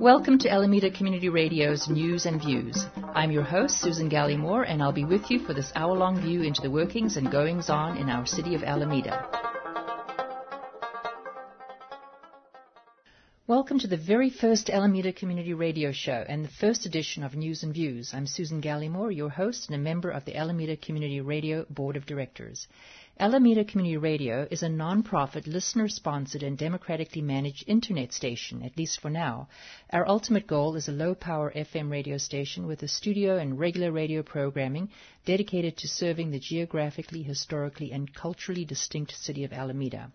Welcome to Alameda Community Radio's News and Views. I'm your host, Susan Gallimore, and I'll be with you for this hour long view into the workings and goings on in our city of Alameda. Welcome to the very first Alameda Community Radio Show and the first edition of News and Views. I'm Susan Gallimore, your host and a member of the Alameda Community Radio Board of Directors. Alameda Community Radio is a non-profit, listener-sponsored and democratically managed internet station, at least for now. Our ultimate goal is a low-power FM radio station with a studio and regular radio programming dedicated to serving the geographically, historically, and culturally distinct city of Alameda.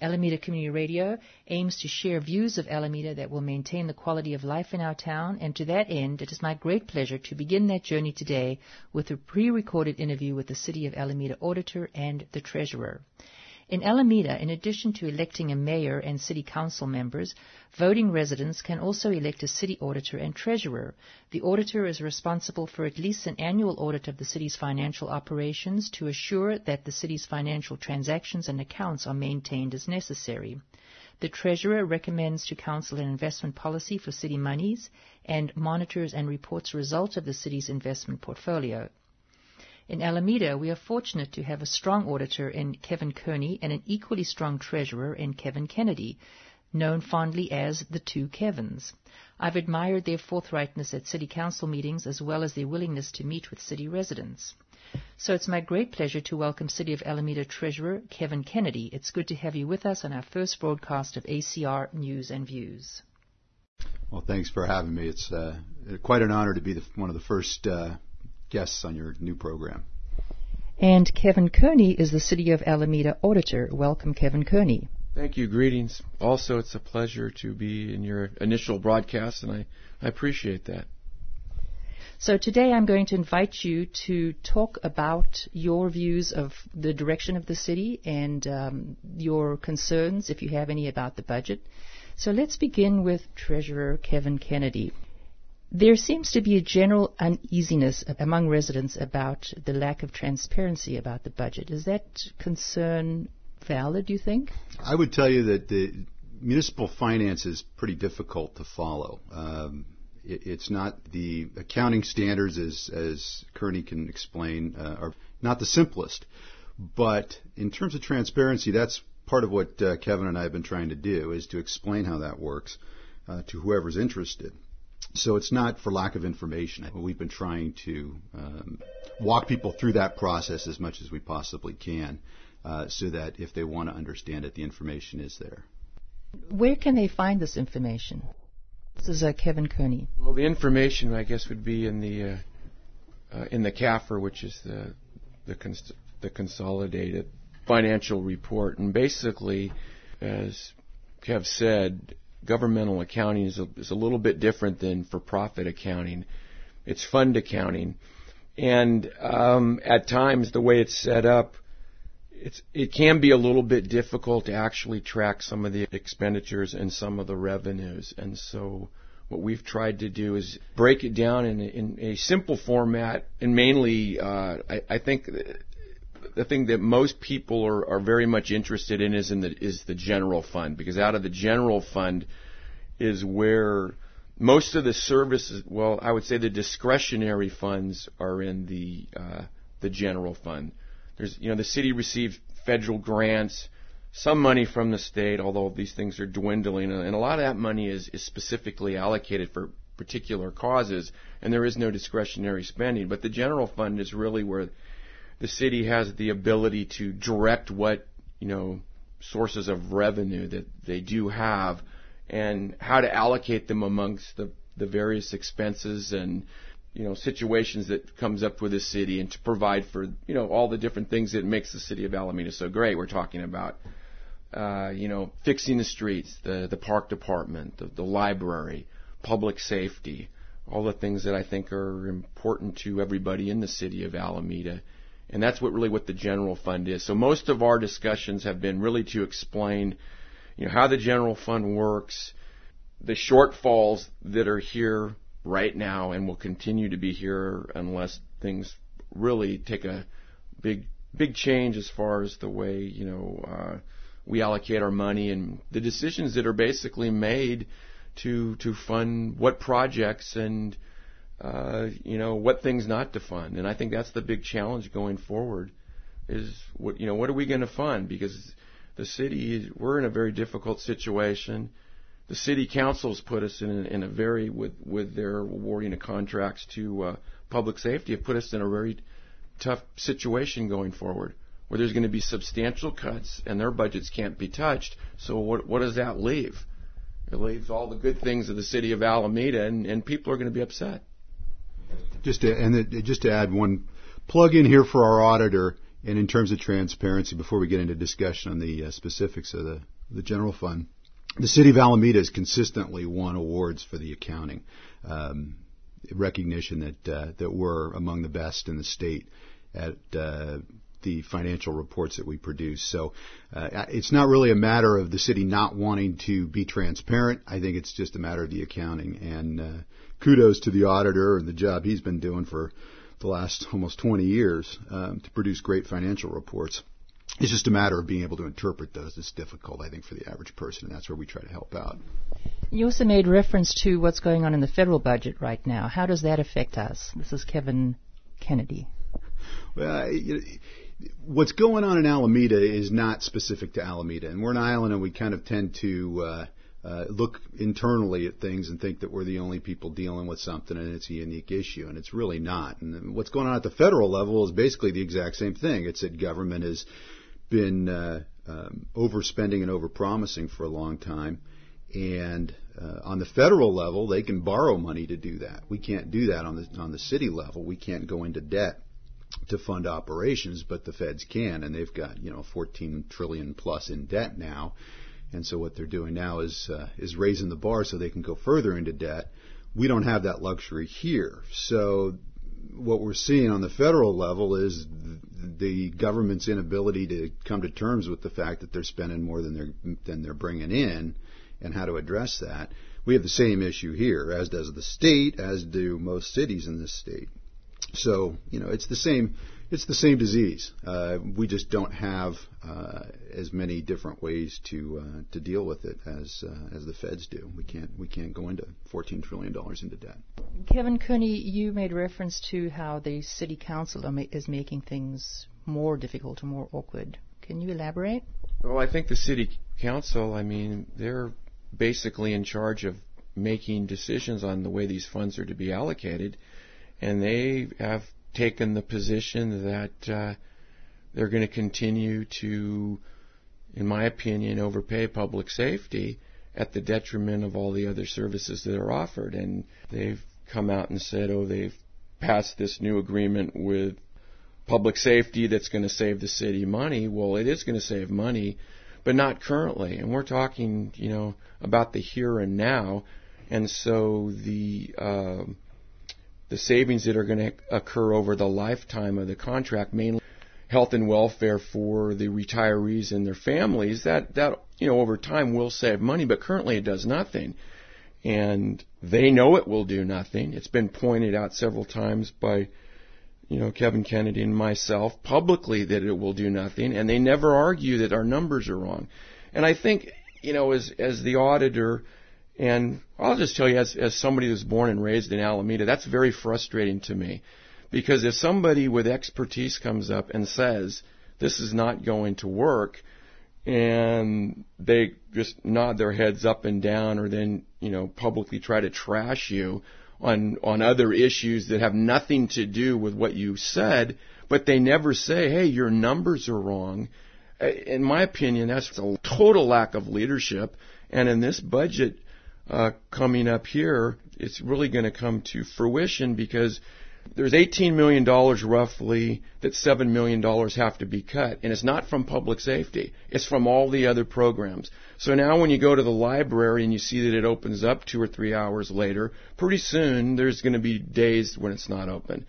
Alameda Community Radio aims to share views of Alameda that will maintain the quality of life in our town, and to that end, it is my great pleasure to begin that journey today with a pre-recorded interview with the City of Alameda Auditor and the Treasurer. In Alameda, in addition to electing a mayor and city council members, voting residents can also elect a city auditor and treasurer. The auditor is responsible for at least an annual audit of the city's financial operations to assure that the city's financial transactions and accounts are maintained as necessary. The treasurer recommends to council an investment policy for city monies and monitors and reports results of the city's investment portfolio. In Alameda, we are fortunate to have a strong auditor in Kevin Kearney and an equally strong treasurer in Kevin Kennedy, known fondly as the two Kevins. I've admired their forthrightness at city council meetings as well as their willingness to meet with city residents. So it's my great pleasure to welcome City of Alameda Treasurer Kevin Kennedy. It's good to have you with us on our first broadcast of ACR News and Views. Well, thanks for having me. It's uh, quite an honor to be the, one of the first uh, guests on your new program. And Kevin Kearney is the City of Alameda Auditor. Welcome, Kevin Kearney. Thank you. Greetings. Also, it's a pleasure to be in your initial broadcast, and I, I appreciate that. So today I'm going to invite you to talk about your views of the direction of the city and um, your concerns, if you have any, about the budget. So let's begin with Treasurer Kevin Kennedy. There seems to be a general uneasiness among residents about the lack of transparency about the budget. Is that concern valid, do you think? I would tell you that the municipal finance is pretty difficult to follow. Um, it, it's not the accounting standards, as, as Kearney can explain, uh, are not the simplest. But in terms of transparency, that's part of what uh, Kevin and I have been trying to do, is to explain how that works uh, to whoever's interested. So it's not for lack of information. We've been trying to um, walk people through that process as much as we possibly can uh, so that if they want to understand it, the information is there. Where can they find this information? This is uh, Kevin Kearney. Well, the information, I guess, would be in the uh, uh in the CAFR, which is the the, cons- the consolidated financial report, and basically, as Kev said, governmental accounting is a, is a little bit different than for-profit accounting. It's fund accounting, and um, at times the way it's set up, it's it can be a little bit difficult to actually track some of the expenditures and some of the revenues, and so. What we've tried to do is break it down in a, in a simple format, and mainly, uh, I, I think the thing that most people are, are very much interested in is in the is the general fund because out of the general fund is where most of the services well I would say the discretionary funds are in the uh, the general fund. There's you know the city receives federal grants, some money from the state, although these things are dwindling, and a lot of that money is, is specifically allocated for particular causes, and there is no discretionary spending. But the general fund is really where the city has the ability to direct what you know sources of revenue that they do have and how to allocate them amongst the the various expenses and you know situations that comes up with the city and to provide for you know all the different things that makes the city of Alameda so great. We're talking about uh, you know fixing the streets, the the park department, the, the library, public safety, all the things that I think are important to everybody in the city of Alameda and that's what really what the general fund is. So most of our discussions have been really to explain, you know, how the general fund works, the shortfalls that are here right now and will continue to be here unless things really take a big big change as far as the way you know uh, we allocate our money and the decisions that are basically made to to fund what projects and uh, you know what things not to fund. And I think that's the big challenge going forward is what you know what are we going to fund because the city we're in a very difficult situation. The city councils put us in a, in a very with with their awarding of contracts to uh, public safety have put us in a very tough situation going forward where there's going to be substantial cuts and their budgets can't be touched. So what what does that leave? It leaves all the good things of the city of Alameda, and, and people are going to be upset. Just to, and just to add one plug in here for our auditor, and in terms of transparency, before we get into discussion on the uh, specifics of the the general fund, the city of Alameda has consistently won awards for the accounting. Um, recognition that uh, that we're among the best in the state at uh, the financial reports that we produce. So uh, it's not really a matter of the city not wanting to be transparent. I think it's just a matter of the accounting. And uh, kudos to the auditor and the job he's been doing for the last almost 20 years um, to produce great financial reports. It's just a matter of being able to interpret those. It's difficult, I think, for the average person, and that's where we try to help out. You also made reference to what's going on in the federal budget right now. How does that affect us? This is Kevin Kennedy. Well, you know, what's going on in Alameda is not specific to Alameda, and we're an island, and we kind of tend to uh, uh, look internally at things and think that we're the only people dealing with something, and it's a unique issue, and it's really not. And what's going on at the federal level is basically the exact same thing. It's that government has been uh, um, overspending and overpromising for a long time. And uh, on the federal level, they can borrow money to do that. We can't do that on the on the city level. We can't go into debt to fund operations, but the feds can, and they've got you know 14 trillion plus in debt now, and so what they're doing now is uh, is raising the bar so they can go further into debt. We don't have that luxury here, so what we're seeing on the federal level is the government's inability to come to terms with the fact that they're spending more than they're than they're bringing in, and how to address that. We have the same issue here, as does the state, as do most cities in this state. So you know, it's the same. It's the same disease. Uh, we just don't have uh, as many different ways to uh, to deal with it as uh, as the feds do. We can't we can't go into 14 trillion dollars into debt. Kevin Kearney, you made reference to how the city council is making things more difficult or more awkward. Can you elaborate? Well, I think the city council. I mean, they're basically in charge of making decisions on the way these funds are to be allocated and they have taken the position that uh, they're going to continue to, in my opinion, overpay public safety at the detriment of all the other services that are offered. And they've come out and said, oh, they've passed this new agreement with public safety that's going to save the city money. Well, it is going to save money, but not currently. And we're talking, you know, about the here and now. And so the uh, the savings that are going to occur over the lifetime of the contract, mainly health and welfare for the retirees and their families, that, that, you know, over time will save money, but currently it does nothing. And they know it will do nothing. It's been pointed out several times by, you know, Kevin Kennedy and myself publicly that it will do nothing, and they never argue that our numbers are wrong. And I think, you know, as, as the auditor, and I'll just tell you, as, as somebody who's born and raised in Alameda, that's very frustrating to me. Because if somebody with expertise comes up and says, this is not going to work, and they just nod their heads up and down or then, you know, publicly try to trash you on, on other issues that have nothing to do with what you said, but they never say, hey, your numbers are wrong. In my opinion, that's a total lack of leadership. And in this budget, uh, coming up here, it's really going to come to fruition because there's $18 million roughly that $7 million have to be cut. And it's not from public safety. It's from all the other programs. So now when you go to the library and you see that it opens up two or three hours later, pretty soon there's going to be days when it's not open.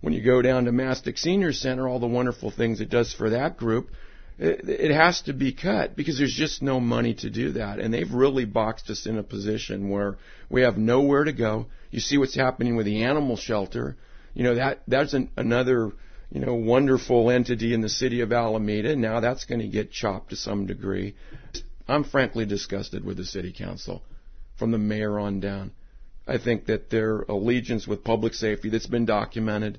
When you go down to Mastick Senior Center, all the wonderful things it does for that group, it, has to be cut because there's just no money to do that. And they've really boxed us in a position where we have nowhere to go. You see what's happening with the animal shelter. You know, that, that's an, another, you know, wonderful entity in the city of Alameda. Now that's going to get chopped to some degree. I'm frankly disgusted with the city council. from the mayor on down. I think that their allegiance with public safety that's been documented.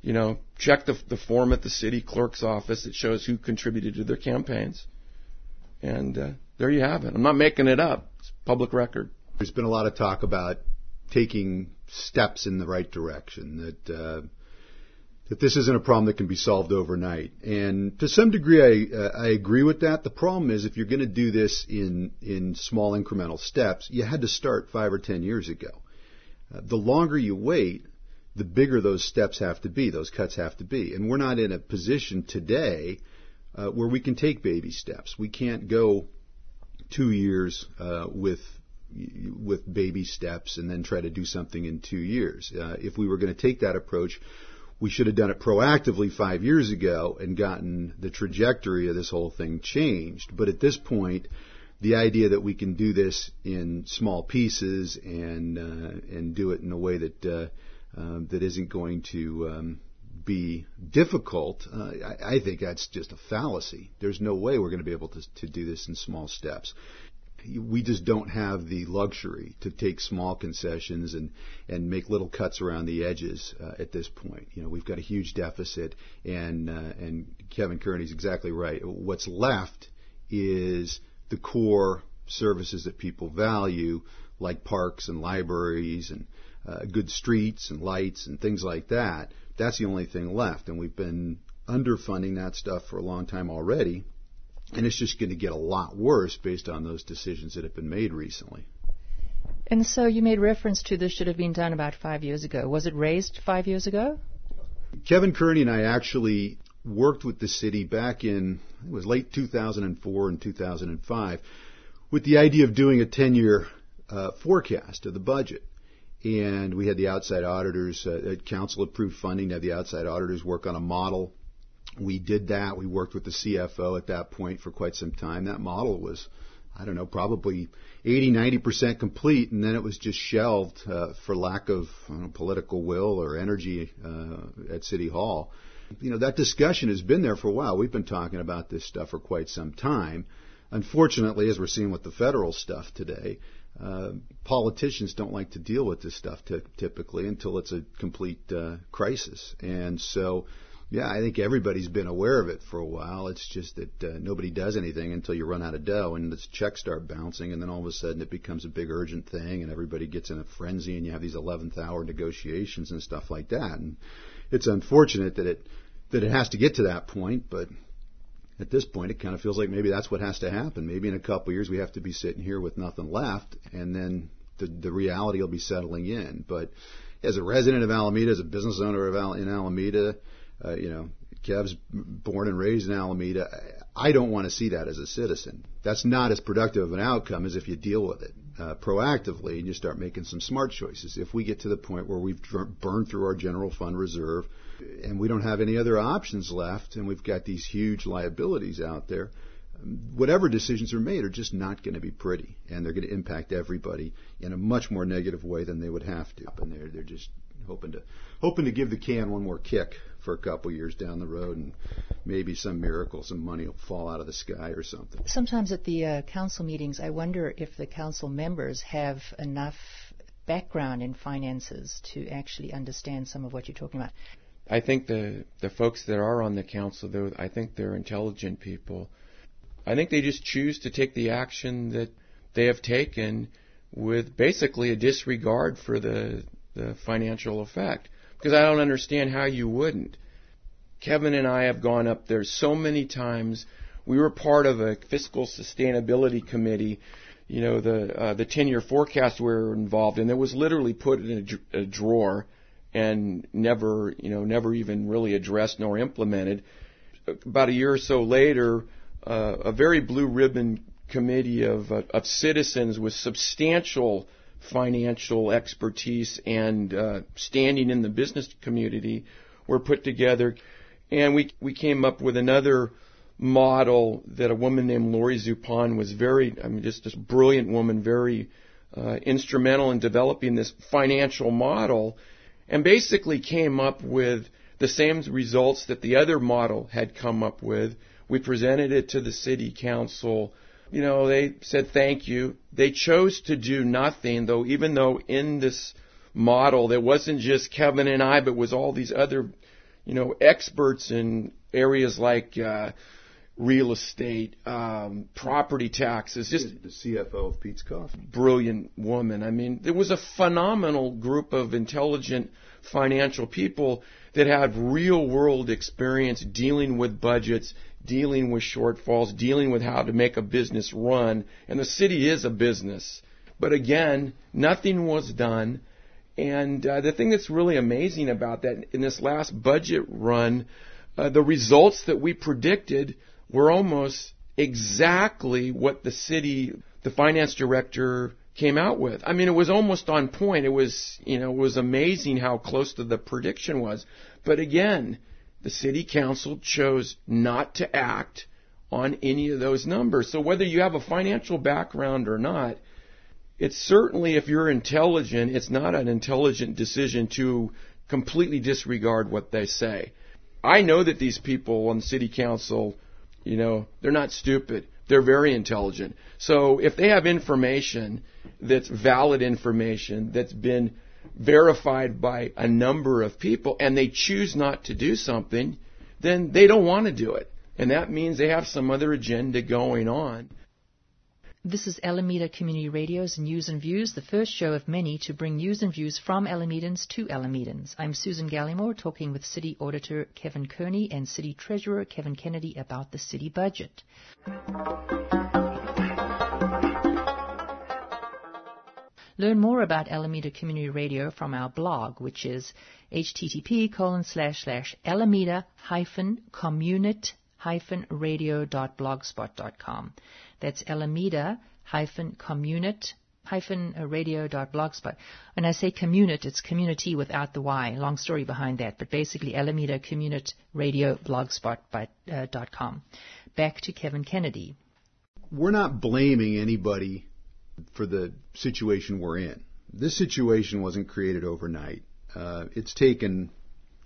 You know, check the, the form at the city clerk's office. It shows who contributed to their campaigns. And uh, there you have it. I'm not making it up. It's public record. There's been a lot of talk about taking steps in the right direction. That uh, that this isn't a problem that can be solved overnight. And to some degree, I, uh, I agree with that. The problem is if you're going to do this in in small incremental steps, you had to start five or ten years ago. Uh, the longer you wait, the bigger those steps have to be, those cuts have to be. And we're not in a position today uh, where we can take baby steps. We can't go two years uh, with with baby steps and then try to do something in two years. Uh, if we were going to take that approach, we should have done it proactively five years ago and gotten the trajectory of this whole thing changed. But at this point, the idea that we can do this in small pieces and uh, and do it in a way that uh, uh, that isn't going to um, be difficult, uh, I, I, think that's just a fallacy. There's no way we're going to be able to, to do this in small steps we just don't have the luxury to take small concessions and and make little cuts around the edges uh, at this point. You know, we've got a huge deficit, and uh, and Kevin Kearney's exactly right. What's left is the core services that people value, like parks and libraries and uh, good streets and lights and things like that. That's the only thing left, and we've been underfunding that stuff for a long time already. And it's just going to get a lot worse based on those decisions that have been made recently. And so you made reference to this should have been done about five years ago. Was it raised five years ago? Kevin Kearney and I actually worked with the city back in it was late 2004 and 2005 with the idea of doing a 10-year uh, forecast of the budget. And we had the outside auditors, uh, council approved funding to have the outside auditors work on a model we did that. We worked with the CFO at that point for quite some time. That model was, I don't know, probably 80, 90% complete, and then it was just shelved uh, for lack of know, political will or energy uh, at City Hall. You know, that discussion has been there for a while. We've been talking about this stuff for quite some time. Unfortunately, as we're seeing with the federal stuff today, uh, politicians don't like to deal with this stuff t- typically until it's a complete uh, crisis. And so yeah, I think everybody's been aware of it for a while. It's just that uh, nobody does anything until you run out of dough and the checks start bouncing, and then all of a sudden it becomes a big urgent thing, and everybody gets in a frenzy, and you have these 11th hour negotiations and stuff like that. And it's unfortunate that it that it has to get to that point, but at this point it kind of feels like maybe that's what has to happen. Maybe in a couple of years we have to be sitting here with nothing left, and then the the reality will be settling in. But as a resident of Alameda, as a business owner of Al- in Alameda uh, you know, Kev's born and raised in Alameda. I don't want to see that as a citizen. That's not as productive of an outcome as if you deal with it uh, proactively and you start making some smart choices. If we get to the point where we've burned through our general fund reserve and we don't have any other options left and we've got these huge liabilities out there, whatever decisions are made are just not going to be pretty and they're going to impact everybody in a much more negative way than they would have to. And they're, they're just hoping to hoping to give the can one more kick for a couple years down the road, and maybe some miracle, some money will fall out of the sky or something. Sometimes at the uh, council meetings, I wonder if the council members have enough background in finances to actually understand some of what you're talking about. I think the the folks that are on the council, though, I think they're intelligent people. I think they just choose to take the action that they have taken with basically a disregard for the the financial effect because I don't understand how you wouldn't. Kevin and I have gone up there so many times. We were part of a fiscal sustainability committee. You know, the uh, the 10-year forecast we were involved in. That was literally put in a, a drawer and never, you know, never even really addressed nor implemented. About a year or so later, uh, a very blue ribbon committee of uh, of citizens with substantial financial expertise and uh, standing in the business community were put together, and we we came up with another model that a woman named Lori Zupan was very, I mean, just this brilliant woman, very uh, instrumental in developing this financial model, and basically came up with the same results that the other model had come up with. We presented it to the city council You know, they said thank you. They chose to do nothing, though, even though in this model there wasn't just Kevin and I, but was all these other, you know, experts in areas like uh, real estate, um, property taxes. Just the CFO of Peet's Coffee. Brilliant woman. I mean, there was a phenomenal group of intelligent financial people that had real world experience dealing with budgets, dealing with shortfalls, dealing with how to make a business run. And the city is a business. But again, nothing was done. And uh, the thing that's really amazing about that in this last budget run, uh, the results that we predicted were almost exactly what the city, the finance director came out with. I mean, it was almost on point. It was, you know, it was amazing how close to the prediction was. But again, the city council chose not to act on any of those numbers. So whether you have a financial background or not, it's certainly, if you're intelligent, it's not an intelligent decision to completely disregard what they say. I know that these people on the city council, you know, they're not stupid. They're very intelligent. So if they have information that's valid information that's been verified by a number of people and they choose not to do something, then they don't want to do it. And that means they have some other agenda going on. This is Alameda Community Radio's News and Views, the first show of many to bring news and views from Alamedans to Alamedans. I'm Susan Gallimore talking with City Auditor Kevin Kearney and City Treasurer Kevin Kennedy about the city budget. Learn more about Alameda Community Radio from our blog, which is http colon slash slash alameda hyphen communit hyphen radio.blogspot.com. That's Alameda hyphen communit hyphen radio.blogspot. When I say communit, it's community without the Y. Long story behind that, but basically Alameda Communit Radio blogspot.com. Uh, Back to Kevin Kennedy. We're not blaming anybody for the situation we're in. This situation wasn't created overnight. Uh, it's taken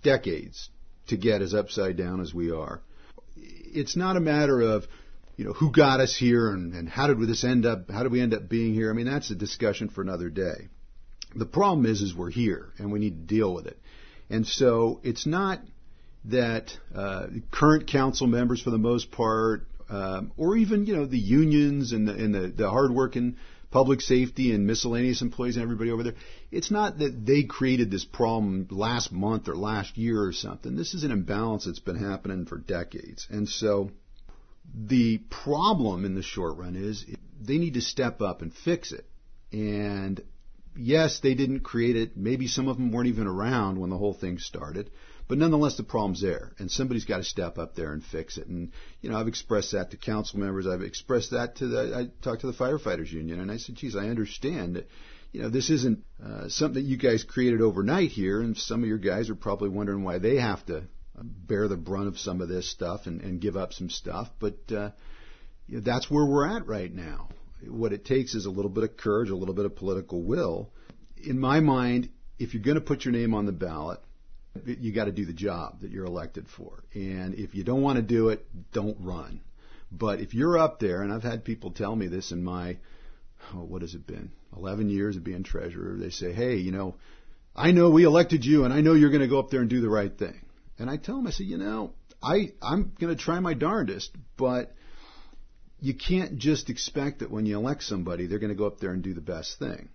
decades to get as upside down as we are. It's not a matter of you know, who got us here and, and how did this end up, how did we end up being here? I mean, that's a discussion for another day. The problem is, is we're here and we need to deal with it. And so it's not that uh, current council members, for the most part, um, or even you know the unions and the and the, the hardworking public safety and miscellaneous employees and everybody over there. It's not that they created this problem last month or last year or something. This is an imbalance that's been happening for decades, and so the problem in the short run is they need to step up and fix it. And yes, they didn't create it. Maybe some of them weren't even around when the whole thing started. But nonetheless, the problem's there, and somebody's got to step up there and fix it. And you know, I've expressed that to council members. I've expressed that to the. I talked to the firefighters union, and I said, "Geez, I understand that. You know, this isn't uh, something that you guys created overnight here, and some of your guys are probably wondering why they have to bear the brunt of some of this stuff and, and give up some stuff. But uh, you know, that's where we're at right now. What it takes is a little bit of courage, a little bit of political will. In my mind, if you're going to put your name on the ballot, you got to do the job that you're elected for. And if you don't want to do it, don't run. But if you're up there, and I've had people tell me this in my, oh, what has it been, 11 years of being treasurer, they say, hey, you know, I know we elected you, and I know you're going to go up there and do the right thing. And I tell them, I say, you know, I, I'm going to try my darndest, but you can't just expect that when you elect somebody, they're going to go up there and do the best thing.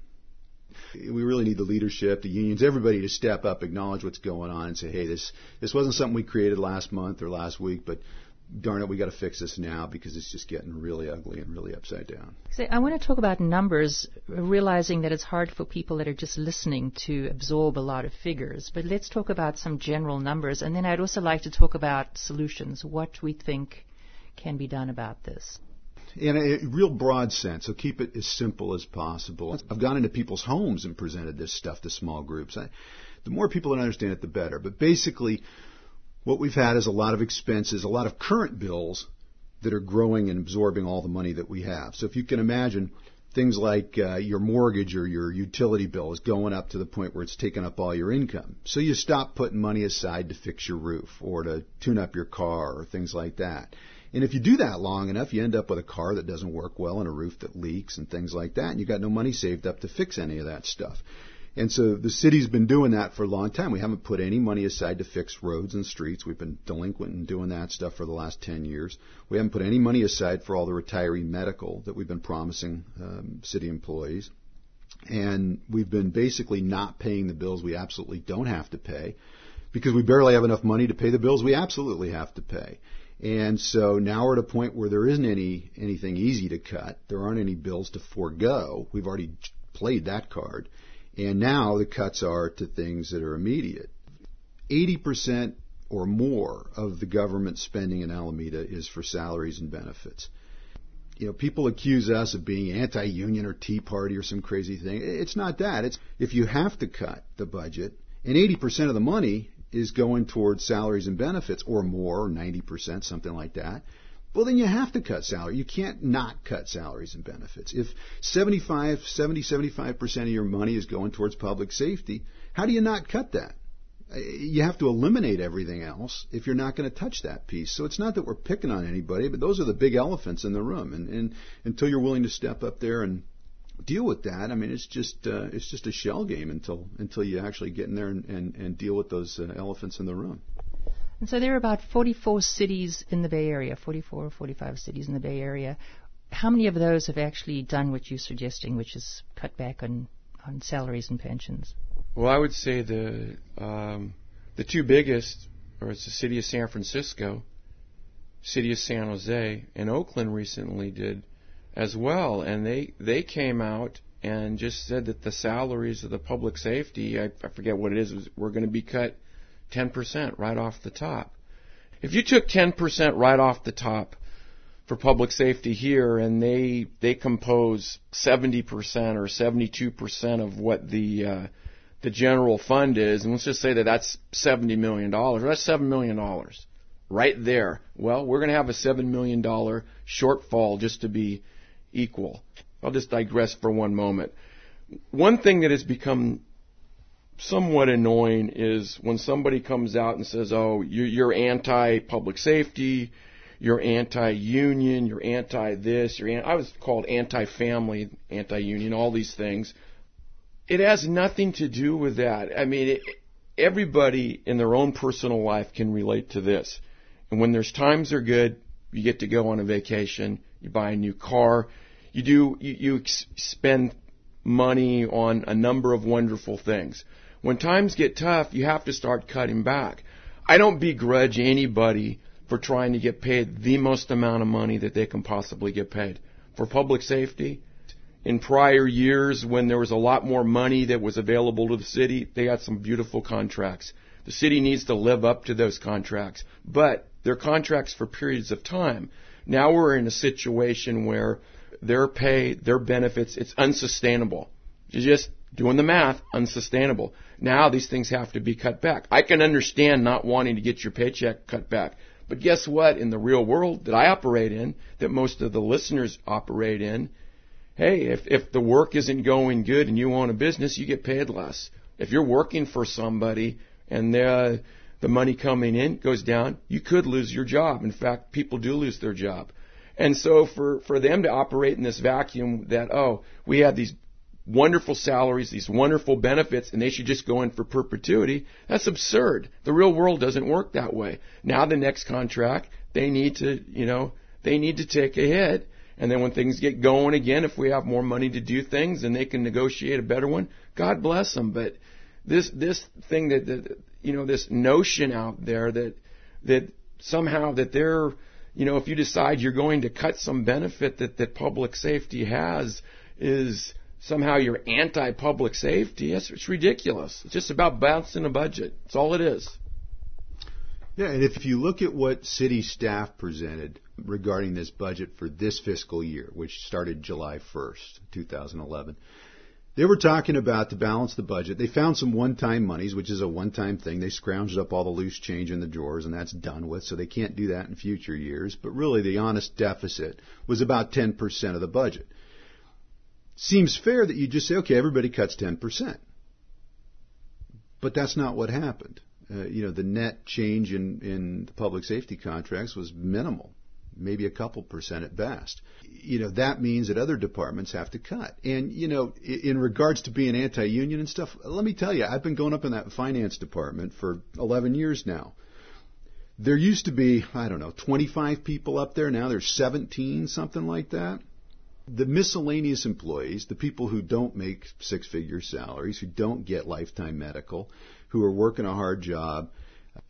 We really need the leadership, the unions, everybody to step up, acknowledge what's going on, and say, hey, this this wasn't something we created last month or last week, but darn it, we got to fix this now because it's just getting really ugly and really upside down. So I want to talk about numbers, realizing that it's hard for people that are just listening to absorb a lot of figures. But let's talk about some general numbers, and then I'd also like to talk about solutions, what we think can be done about this. In a real broad sense, so keep it as simple as possible. I've gone into people's homes and presented this stuff to small groups. I, the more people that understand it, the better. But basically, what we've had is a lot of expenses, a lot of current bills that are growing and absorbing all the money that we have. So if you can imagine things like uh, your mortgage or your utility bill is going up to the point where it's taking up all your income. So you stop putting money aside to fix your roof or to tune up your car or things like that. And if you do that long enough, you end up with a car that doesn't work well and a roof that leaks and things like that, and you've got no money saved up to fix any of that stuff. And so the city's been doing that for a long time. We haven't put any money aside to fix roads and streets. We've been delinquent in doing that stuff for the last 10 years. We haven't put any money aside for all the retiree medical that we've been promising um, city employees. And we've been basically not paying the bills we absolutely don't have to pay because we barely have enough money to pay the bills we absolutely have to pay. And so now we're at a point where there isn't any anything easy to cut. There aren't any bills to forego. We've already played that card. And now the cuts are to things that are immediate. 80% or more of the government spending in Alameda is for salaries and benefits. You know, people accuse us of being anti-union or Tea Party or some crazy thing. It's not that. It's if you have to cut the budget, and 80% of the money is going towards salaries and benefits or more, or 90%, something like that, well, then you have to cut salary. You can't not cut salaries and benefits. If 75, 70, 75% of your money is going towards public safety, how do you not cut that? You have to eliminate everything else if you're not going to touch that piece. So it's not that we're picking on anybody, but those are the big elephants in the room. And, and until you're willing to step up there and deal with that, I mean, it's just uh, it's just a shell game until until you actually get in there and, and, and deal with those uh, elephants in the room. And so there are about 44 cities in the Bay Area, 44 or 45 cities in the Bay Area. How many of those have actually done what you're suggesting, which is cut back on, on salaries and pensions? Well, I would say the um, the two biggest are it's the city of San Francisco, city of San Jose, and Oakland recently did as well, and they they came out and just said that the salaries of the public safety I, I forget what it is were going to be cut 10% right off the top. If you took 10% right off the top for public safety here and they they compose 70% or 72% of what the uh, the general fund is, and let's just say that that's 70 million dollars. That's 7 million dollars right there. Well, we're going to have a 7 million dollar shortfall just to be equal. I'll just digress for one moment. One thing that has become somewhat annoying is when somebody comes out and says, "Oh, you're, you're anti-public safety, you're anti-union, you're anti-this, you're an-, I was called anti-family, anti-union, all these things." It has nothing to do with that. I mean, it, everybody in their own personal life can relate to this. And when there's times are good, you get to go on a vacation, you buy a new car, you do you, you spend money on a number of wonderful things. When times get tough, you have to start cutting back. I don't begrudge anybody for trying to get paid the most amount of money that they can possibly get paid. For public safety, in prior years when there was a lot more money that was available to the city, they got some beautiful contracts. The city needs to live up to those contracts, but they're contracts for periods of time. Now we're in a situation where their pay, their benefits, it's unsustainable. You're just doing the math, unsustainable. Now these things have to be cut back. I can understand not wanting to get your paycheck cut back. But guess what? In the real world that I operate in, that most of the listeners operate in, hey, if, if the work isn't going good and you own a business, you get paid less. If you're working for somebody and the, the money coming in goes down, you could lose your job. In fact, people do lose their job. And so for, for them to operate in this vacuum that, oh, we have these wonderful salaries, these wonderful benefits, and they should just go in for perpetuity. That's absurd. The real world doesn't work that way. Now the next contract, they need to, you know, they need to take a hit. And then when things get going again, if we have more money to do things and they can negotiate a better one, God bless them. But this, this thing that, that you know, this notion out there that, that somehow that they're, you know, if you decide you're going to cut some benefit that, that public safety has is, somehow you're anti-public safety. It's, it's ridiculous. It's just about balancing a budget. That's all it is. Yeah, and if you look at what city staff presented regarding this budget for this fiscal year, which started July 1st, 2011, they were talking about to balance the budget. They found some one-time monies, which is a one-time thing. They scrounged up all the loose change in the drawers, and that's done with, so they can't do that in future years. But really, the honest deficit was about 10% of the budget seems fair that you just say, okay, everybody cuts 10%. But that's not what happened. Uh, you know, the net change in, in the public safety contracts was minimal. Maybe a couple percent at best. You know, that means that other departments have to cut. And, you know, in regards to being anti-union and stuff, let me tell you, I've been going up in that finance department for 11 years now. There used to be, I don't know, 25 people up there. Now there's 17, something like that. The miscellaneous employees, the people who don't make six figure salaries, who don't get lifetime medical, who are working a hard job,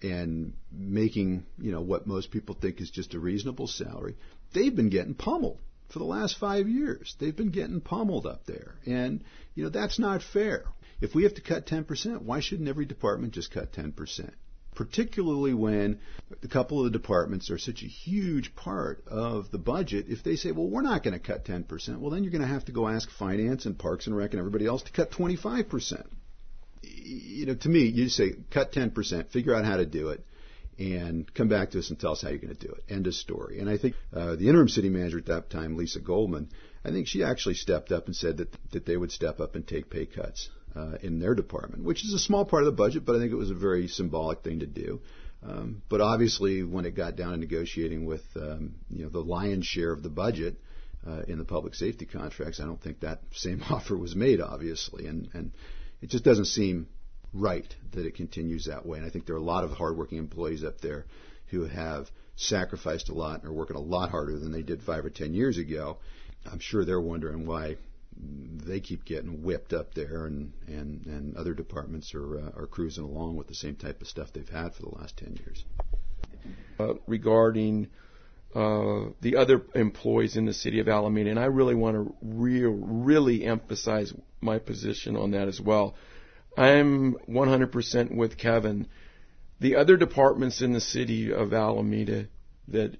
and making, you know, what most people think is just a reasonable salary, they've been getting pummeled for the last five years. They've been getting pummeled up there. And, you know, that's not fair. If we have to cut 10%, why shouldn't every department just cut 10%? Particularly when a couple of the departments are such a huge part of the budget. If they say, well, we're not going to cut 10%, well, then you're going to have to go ask finance and parks and rec and everybody else to cut 25% you know, to me, you say cut 10%, figure out how to do it, and come back to us and tell us how you're going to do it. End of story. And I think uh, the interim city manager at that time, Lisa Goldman, I think she actually stepped up and said that that they would step up and take pay cuts uh, in their department, which is a small part of the budget, but I think it was a very symbolic thing to do. Um, but obviously, when it got down to negotiating with um, you know the lion's share of the budget uh, in the public safety contracts, I don't think that same offer was made. Obviously, and and it just doesn't seem right that it continues that way. And I think there are a lot of hardworking employees up there who have sacrificed a lot and are working a lot harder than they did five or ten years ago. I'm sure they're wondering why they keep getting whipped up there, and and and other departments are uh, are cruising along with the same type of stuff they've had for the last ten years. Uh, regarding uh, the other employees in the city of Alameda, and I really want to real, really emphasize my position on that as well. I'm 100% with Kevin. The other departments in the city of Alameda that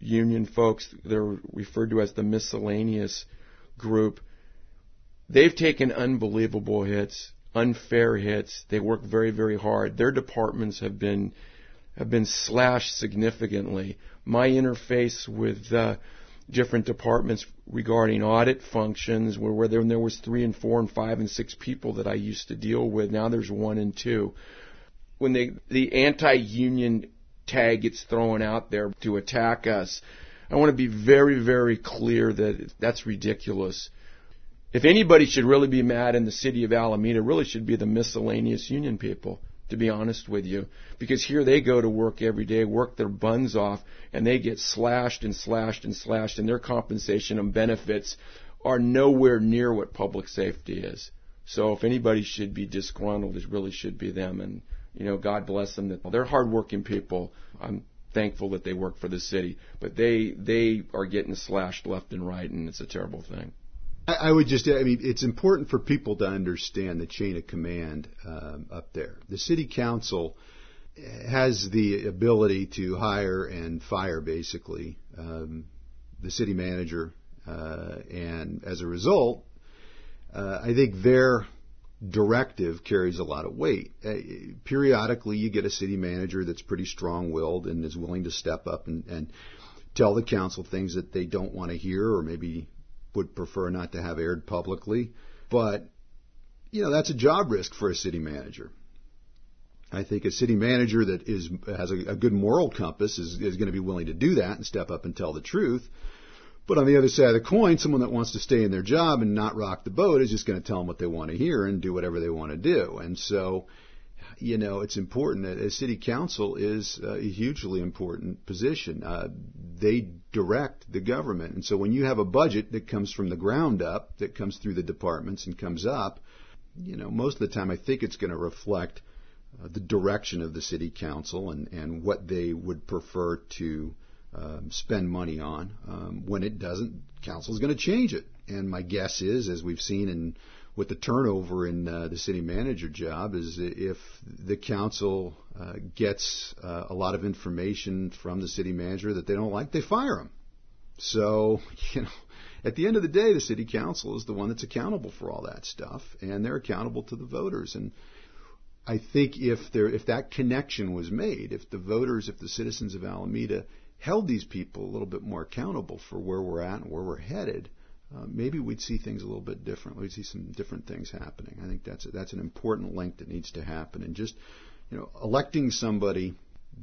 union folks, they're referred to as the miscellaneous group, they've taken unbelievable hits, unfair hits. They work very, very hard. Their departments have been have been slashed significantly. My interface with uh, different departments regarding audit functions where, where there, there was three and four and five and six people that I used to deal with. Now there's one and two. When they, the anti-union tag gets thrown out there to attack us, I want to be very, very clear that that's ridiculous. If anybody should really be mad in the city of Alameda, really should be the miscellaneous union people to be honest with you. Because here they go to work every day, work their buns off, and they get slashed and slashed and slashed, and their compensation and benefits are nowhere near what public safety is. So if anybody should be disgruntled, it really should be them. And, you know, God bless them they're hardworking people. I'm thankful that they work for the city, but they, they are getting slashed left and right, and it's a terrible thing. I would just, I mean, it's important for people to understand the chain of command um, up there. The city council has the ability to hire and fire basically um, the city manager, uh, and as a result, uh, I think their directive carries a lot of weight. Uh, periodically, you get a city manager that's pretty strong-willed and is willing to step up and, and tell the council things that they don't want to hear, or maybe would prefer not to have aired publicly. But, you know, that's a job risk for a city manager. I think a city manager that is has a, a good moral compass is, is going to be willing to do that and step up and tell the truth. But on the other side of the coin, someone that wants to stay in their job and not rock the boat is just going to tell them what they want to hear and do whatever they want to do. And so, you know, it's important that a city council is a hugely important position. Uh, they direct the government. And so when you have a budget that comes from the ground up, that comes through the departments and comes up, you know, most of the time I think it's going to reflect uh, the direction of the city council and, and what they would prefer to um, spend money on. Um, when it doesn't, council is going to change it. And my guess is, as we've seen in with the turnover in uh, the city manager job is if the council uh, gets uh, a lot of information from the city manager that they don't like, they fire him. So, you know, at the end of the day, the city council is the one that's accountable for all that stuff, and they're accountable to the voters. And I think if there, if that connection was made, if the voters, if the citizens of Alameda held these people a little bit more accountable for where we're at and where we're headed, uh, maybe we'd see things a little bit different. We'd see some different things happening. I think that's a, that's an important link that needs to happen. And just you know, electing somebody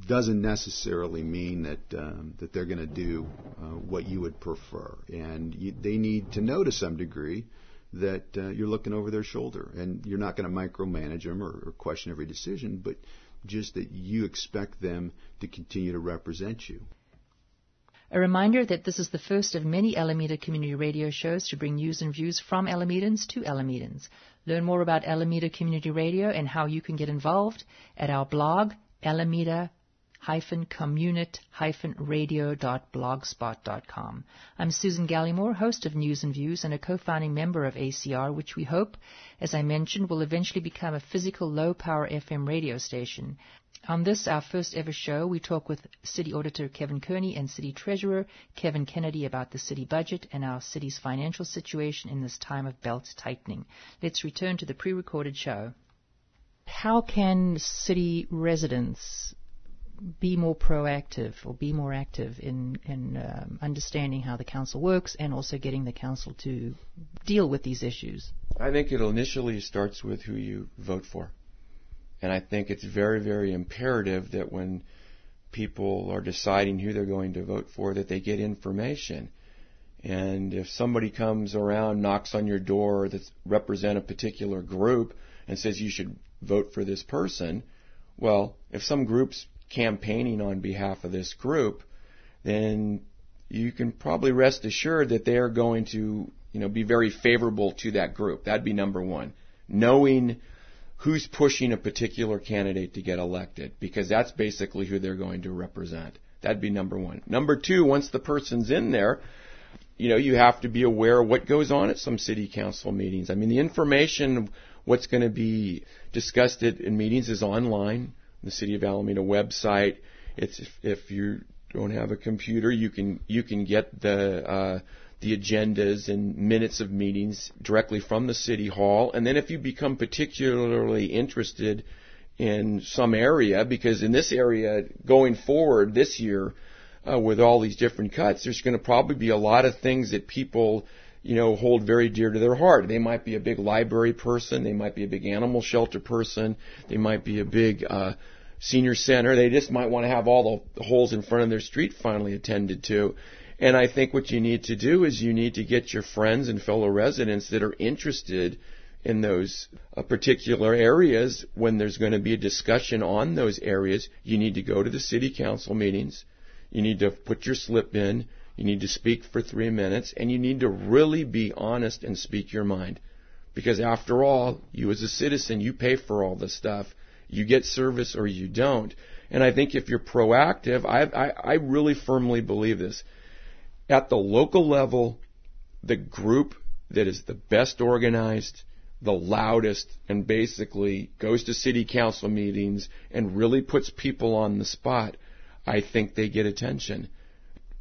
doesn't necessarily mean that um, that they're going to do uh, what you would prefer, and you, they need to know to some degree that uh, you're looking over their shoulder, and you're not going to micromanage them or, or question every decision, but just that you expect them to continue to represent you. A reminder that this is the first of many Alameda Community Radio shows to bring news and views from Alamedans to Alamedans. Learn more about Alameda Community Radio and how you can get involved at our blog, Alameda communit-radio.blogspot.com. I'm Susan Gallimore, host of News and Views and a co-founding member of ACR, which we hope, as I mentioned, will eventually become a physical low-power FM radio station. On this, our first ever show, we talk with City Auditor Kevin Kearney and City Treasurer Kevin Kennedy about the city budget and our city's financial situation in this time of belt tightening. Let's return to the pre-recorded show. How can city residents be more proactive or be more active in, in um, understanding how the council works and also getting the council to deal with these issues? I think it initially starts with who you vote for. And I think it's very, very imperative that when people are deciding who they're going to vote for, that they get information. And if somebody comes around, knocks on your door that represent a particular group and says you should vote for this person, well, if some group's campaigning on behalf of this group, then you can probably rest assured that they are going to, you know, be very favorable to that group. That'd be number one. Knowing who's pushing a particular candidate to get elected, because that's basically who they're going to represent. That'd be number one. Number two, once the person's in there, you know, you have to be aware of what goes on at some city council meetings. I mean, the information, what's going to be discussed at, in meetings is online the City of Alameda website. It's if, if you don't have a computer, you can you can get the uh, the agendas and minutes of meetings directly from the city hall. And then if you become particularly interested in some area, because in this area going forward this year, uh, with all these different cuts, there's going to probably be a lot of things that people you know, hold very dear to their heart. They might be a big library person. They might be a big animal shelter person. They might be a big uh, senior center. They just might want to have all the holes in front of their street finally attended to. And I think what you need to do is you need to get your friends and fellow residents that are interested in those uh, particular areas when there's going to be a discussion on those areas. You need to go to the city council meetings. You need to put your slip in. You need to speak for three minutes and you need to really be honest and speak your mind. Because after all, you as a citizen, you pay for all this stuff. You get service or you don't. And I think if you're proactive, I, I, I really firmly believe this. At the local level, the group that is the best organized, the loudest, and basically goes to city council meetings and really puts people on the spot, I think they get attention.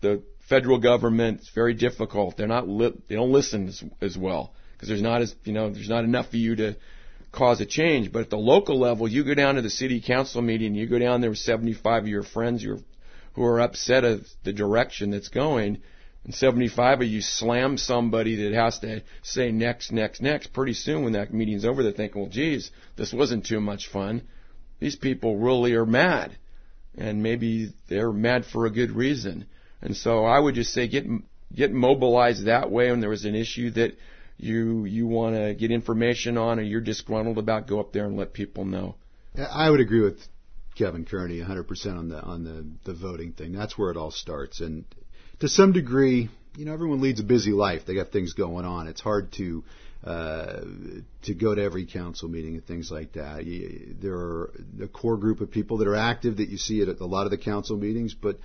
The federal government is very difficult. They're not li- they don't listen as, as well because there's not as you know there's not enough for you to cause a change. But at the local level, you go down to the city council meeting, you go down there with 75 of your friends are, who are upset at the direction that's going, and 75 of you slam somebody that has to say next, next, next. Pretty soon, when that meeting's over, they're thinking, well, geez, this wasn't too much fun. These people really are mad. And maybe they're mad for a good reason. And so I would just say get get mobilized that way when there was an issue that you you want to get information on or you're disgruntled about, go up there and let people know. I would agree with Kevin Kearney 100% on the on the the voting thing. That's where it all starts, and to some degree, you know, everyone leads a busy life. They got things going on. It's hard to uh, to go to every council meeting and things like that. You, there are a core group of people that are active that you see at a lot of the council meetings, but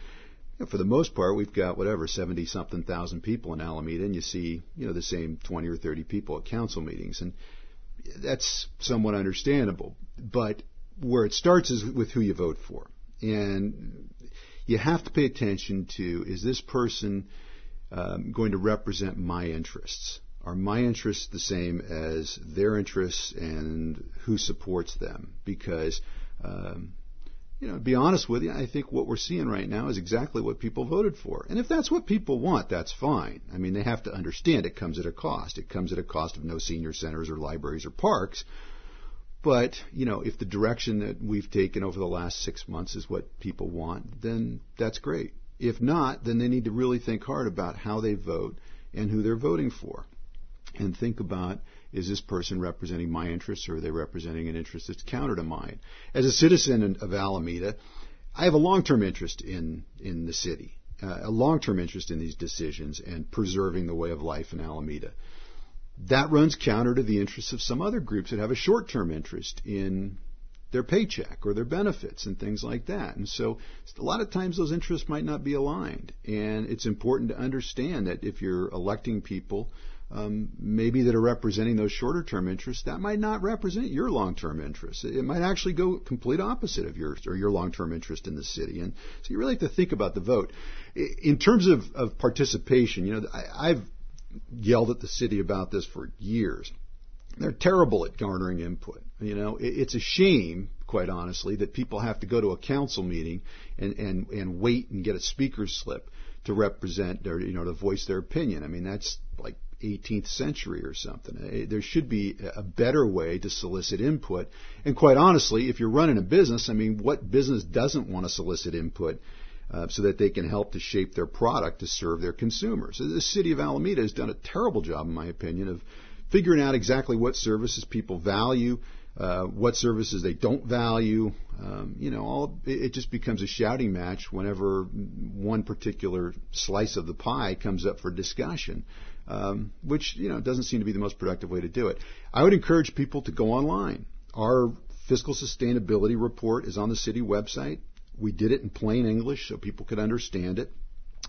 for the most part, we've got whatever seventy something thousand people in Alameda, and you see you know the same twenty or thirty people at council meetings, and that's somewhat understandable. But where it starts is with who you vote for, and you have to pay attention to is this person um, going to represent my interests? Are my interests the same as their interests, and who supports them? Because um, you know, to be honest with you, I think what we're seeing right now is exactly what people voted for. And if that's what people want, that's fine. I mean, they have to understand it comes at a cost. It comes at a cost of no senior centers or libraries or parks. But, you know, if the direction that we've taken over the last six months is what people want, then that's great. If not, then they need to really think hard about how they vote and who they're voting for. And think about is this person representing my interests or are they representing an interest that's counter to mine? As a citizen of Alameda, I have a long-term interest in, in the city, uh, a long-term interest in these decisions and preserving the way of life in Alameda. That runs counter to the interests of some other groups that have a short-term interest in their paycheck or their benefits and things like that. And so a lot of times those interests might not be aligned. And it's important to understand that if you're electing people um, maybe that are representing those shorter term interests, that might not represent your long term interests. It might actually go complete opposite of yours or your long term interest in the city. And so you really have to think about the vote. In terms of, of participation, you know, I, I've yelled at the city about this for years. They're terrible at garnering input. You know, it's a shame, quite honestly, that people have to go to a council meeting and, and, and wait and get a speaker's slip to represent or you know to voice their opinion. I mean that's like 18th century or something. Eh, there should be a better way to solicit input. And quite honestly, if you're running a business, I mean, what business doesn't want to solicit input uh, so that they can help to shape their product to serve their consumers? The city of Alameda has done a terrible job, in my opinion, of figuring out exactly what services people value. Uh, what services they don't value. Um, you know, all it, it just becomes a shouting match whenever one particular slice of the pie comes up for discussion um, which you know doesn't seem to be the most productive way to do it. I would encourage people to go online. Our fiscal sustainability report is on the city website. We did it in plain English so people could understand it.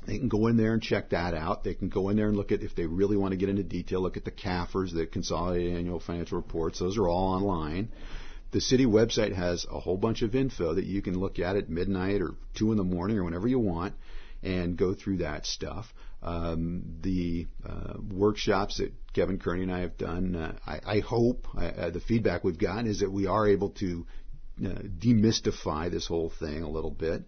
They can go in there and check that out. They can go in there and look at, if they really want to get into detail, look at the CAFRs, the Consolidated Annual Financial Reports. Those are all online. The city website has a whole bunch of info that you can look at at midnight or 2 in the morning or whenever you want and go through that stuff. Um, the uh, workshops that Kevin Kearney and I have done, uh, I, I, hope uh, the feedback we've gotten is that we are able to demystify this whole thing a little bit.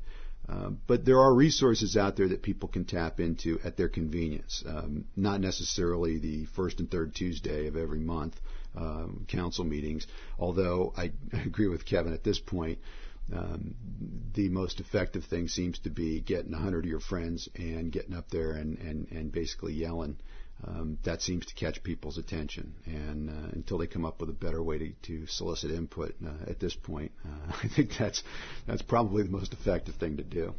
Uh, but there are resources out there that people can tap into at their convenience. Um, not necessarily the first and third Tuesday of every month um, council meetings, although I agree with Kevin at this point um, the most effective thing seems to be getting a hundred of your friends and getting up there and, and, and basically yelling. Um, that seems to catch people's attention. And uh, until they come up with a better way to, to solicit input uh, at this point, uh, I think that's that's probably the most effective thing to do.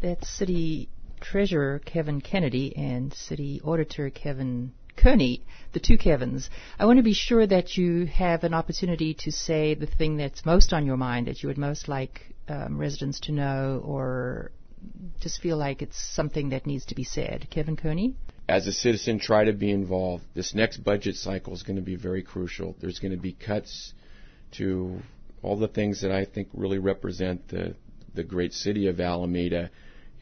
That's City Treasurer Kevin Kennedy and City Auditor Kevin Kearney, the two Kevins, I want to be sure that you have an opportunity to say the thing that's most on your mind, that you would most like um, residents to know, or just feel like it's something that needs to be said. Kevin Kearney? As a citizen, try to be involved. This next budget cycle is going to be very crucial. There's going to be cuts to all the things that I think really represent the the great city of Alameda,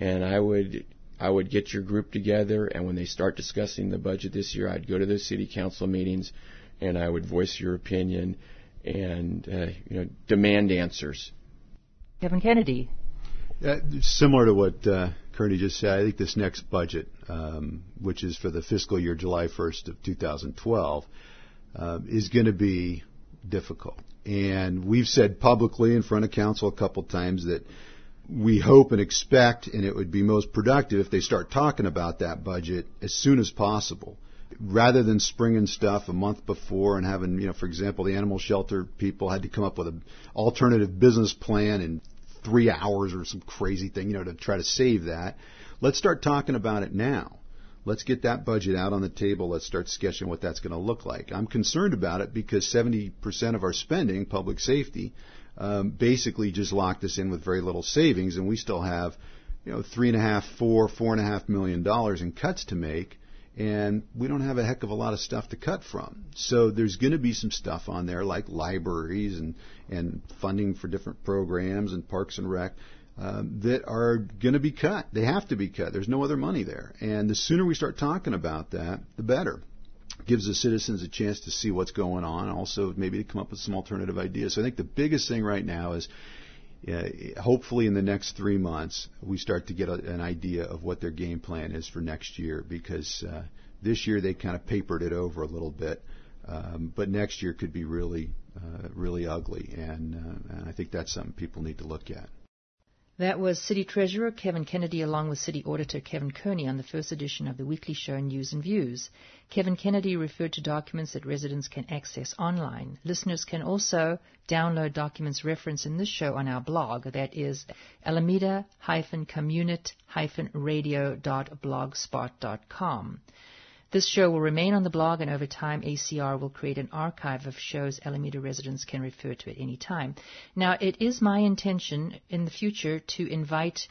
and I would I would get your group together, and when they start discussing the budget this year, I'd go to the city council meetings, and I would voice your opinion and uh, you know demand answers. Kevin Kennedy. Uh, similar to what uh, Kearney just said, I think this next budget, um, which is for the fiscal year July 1st of 2012, um, is going to be difficult. And we've said publicly in front of council a couple times that we hope and expect, and it would be most productive if they start talking about that budget as soon as possible. Rather than springing stuff a month before and having, you know, for example, the animal shelter people had to come up with an alternative business plan in three hours or some crazy thing, you know, to try to save that. Let's start talking about it now. Let's get that budget out on the table. Let's start sketching what that's going to look like. I'm concerned about it because 70% of our spending, public safety, um, basically just locked us in with very little savings, and we still have, you know, three and a half, four, four and a half million dollars in cuts to make, and we don't have a heck of a lot of stuff to cut from. So there's going to be some stuff on there like libraries and and funding for different programs and parks and rec. Um, that are going to be cut. They have to be cut. There's no other money there. And the sooner we start talking about that, the better gives the citizens a chance to see what's going on, also maybe to come up with some alternative ideas. So I think the biggest thing right now is uh, hopefully in the next three months we start to get a, an idea of what their game plan is for next year because uh, this year they kind of papered it over a little bit. Um, but next year could be really, uh, really ugly, and, uh, and I think that's something people need to look at. That was City Treasurer Kevin Kennedy along with City Auditor Kevin Kearney on the first edition of the weekly show News and Views. Kevin Kennedy referred to documents that residents can access online. Listeners can also download documents referenced in this show on our blog. That is alameda-communit-radio.blogspot.com. This show will remain on the blog, and over time, ACR will create an archive of shows Alameda residents can refer to at any time. Now, it is my intention in the future to invite